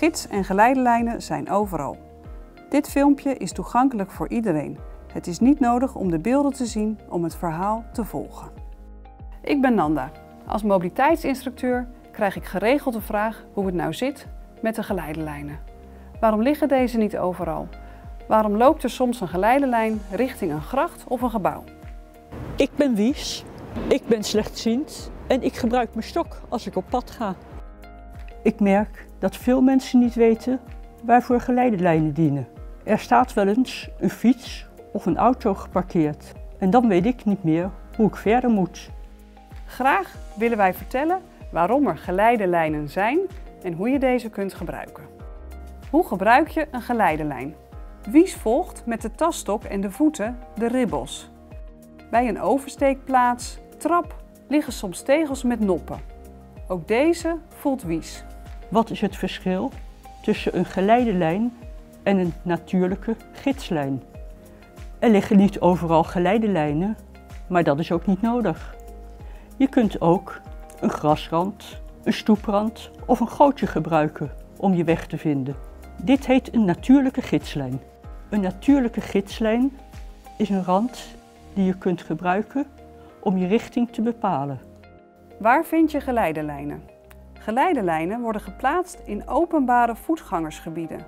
Gids- en geleidelijnen zijn overal. Dit filmpje is toegankelijk voor iedereen. Het is niet nodig om de beelden te zien om het verhaal te volgen. Ik ben Nanda. Als mobiliteitsinstructeur krijg ik geregeld de vraag hoe het nou zit met de geleidelijnen. Waarom liggen deze niet overal? Waarom loopt er soms een geleidelijn richting een gracht of een gebouw? Ik ben Wies, ik ben slechtziend en ik gebruik mijn stok als ik op pad ga. Ik merk dat veel mensen niet weten waarvoor geleidelijnen dienen. Er staat wel eens een fiets of een auto geparkeerd en dan weet ik niet meer hoe ik verder moet. Graag willen wij vertellen waarom er geleidelijnen zijn en hoe je deze kunt gebruiken. Hoe gebruik je een geleidelijn? Wies volgt met de tasstok en de voeten de ribbels. Bij een oversteekplaats, trap, liggen soms tegels met noppen. Ook deze voelt Wies. Wat is het verschil tussen een geleidelijn en een natuurlijke gidslijn? Er liggen niet overal geleidelijnen, maar dat is ook niet nodig. Je kunt ook een grasrand, een stoeprand of een gootje gebruiken om je weg te vinden. Dit heet een natuurlijke gidslijn. Een natuurlijke gidslijn is een rand die je kunt gebruiken om je richting te bepalen. Waar vind je geleidelijnen? Geleidelijnen worden geplaatst in openbare voetgangersgebieden.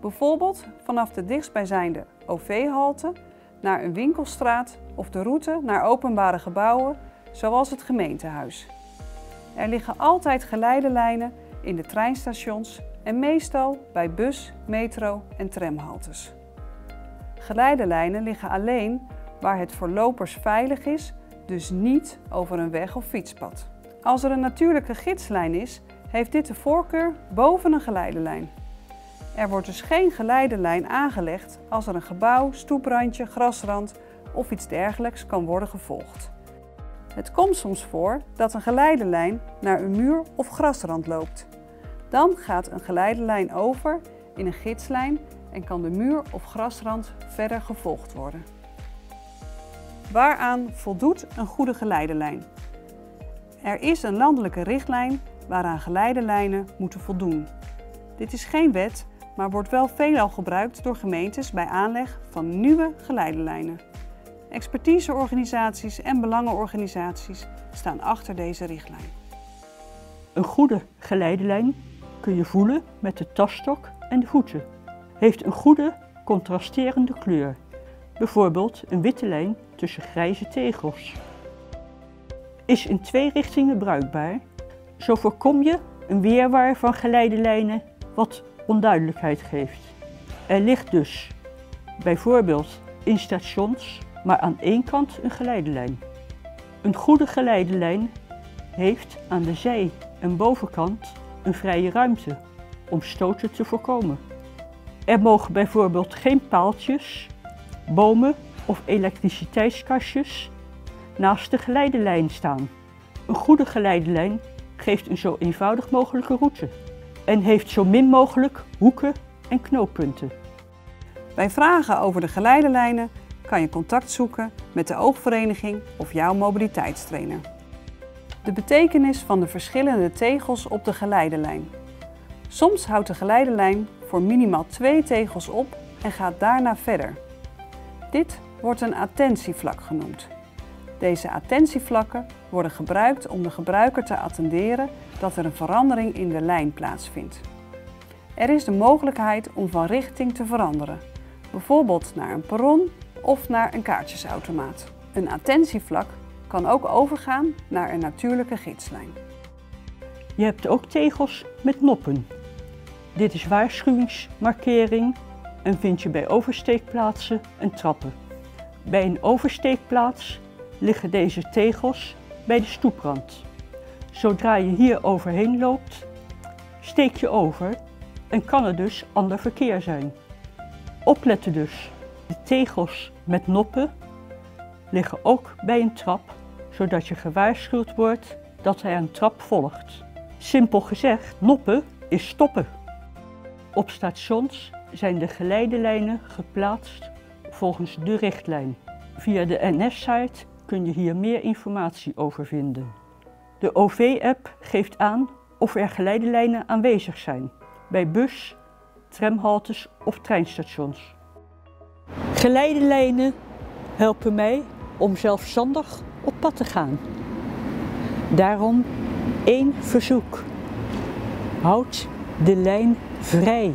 Bijvoorbeeld vanaf de dichtstbijzijnde OV-halte naar een winkelstraat of de route naar openbare gebouwen zoals het gemeentehuis. Er liggen altijd geleidelijnen in de treinstations en meestal bij bus, metro en tramhaltes. Geleidelijnen liggen alleen waar het voor lopers veilig is, dus niet over een weg of fietspad. Als er een natuurlijke gidslijn is, heeft dit de voorkeur boven een geleidelijn. Er wordt dus geen geleidelijn aangelegd als er een gebouw, stoeprandje, grasrand of iets dergelijks kan worden gevolgd. Het komt soms voor dat een geleidelijn naar een muur of grasrand loopt. Dan gaat een geleidelijn over in een gidslijn en kan de muur of grasrand verder gevolgd worden. Waaraan voldoet een goede geleidelijn? Er is een landelijke richtlijn waaraan geleidelijnen moeten voldoen. Dit is geen wet, maar wordt wel veelal gebruikt door gemeentes bij aanleg van nieuwe geleidelijnen. Expertiseorganisaties en belangenorganisaties staan achter deze richtlijn. Een goede geleidelijn kun je voelen met de tasstok en de voeten. Heeft een goede contrasterende kleur. Bijvoorbeeld een witte lijn tussen grijze tegels. Is in twee richtingen bruikbaar. Zo voorkom je een weerwaar van geleidelijnen wat onduidelijkheid geeft. Er ligt dus bijvoorbeeld in stations maar aan één kant een geleidelijn. Een goede geleidelijn heeft aan de zij- en bovenkant een vrije ruimte om stoten te voorkomen. Er mogen bijvoorbeeld geen paaltjes, bomen of elektriciteitskastjes naast de geleidelijn staan. Een goede geleidelijn geeft een zo eenvoudig mogelijke route en heeft zo min mogelijk hoeken en knooppunten. Bij vragen over de geleidelijnen kan je contact zoeken met de oogvereniging of jouw mobiliteitstrainer. De betekenis van de verschillende tegels op de geleidelijn. Soms houdt de geleidelijn voor minimaal twee tegels op en gaat daarna verder. Dit wordt een attentievlak genoemd. Deze attentievlakken worden gebruikt om de gebruiker te attenderen dat er een verandering in de lijn plaatsvindt. Er is de mogelijkheid om van richting te veranderen, bijvoorbeeld naar een perron of naar een kaartjesautomaat. Een attentievlak kan ook overgaan naar een natuurlijke gidslijn. Je hebt ook tegels met noppen. Dit is waarschuwingsmarkering en vind je bij oversteekplaatsen en trappen. Bij een oversteekplaats liggen deze tegels bij de stoeprand. Zodra je hier overheen loopt, steek je over en kan er dus ander verkeer zijn. Opletten dus, de tegels met noppen liggen ook bij een trap, zodat je gewaarschuwd wordt dat er een trap volgt. Simpel gezegd, noppen is stoppen. Op stations zijn de geleidelijnen geplaatst volgens de richtlijn. Via de NS-site kun je hier meer informatie over vinden. De OV-app geeft aan of er geleidelijnen aanwezig zijn bij bus, tramhaltes of treinstations. Geleidelijnen helpen mij om zelfstandig op pad te gaan. Daarom één verzoek. Houd de lijn vrij.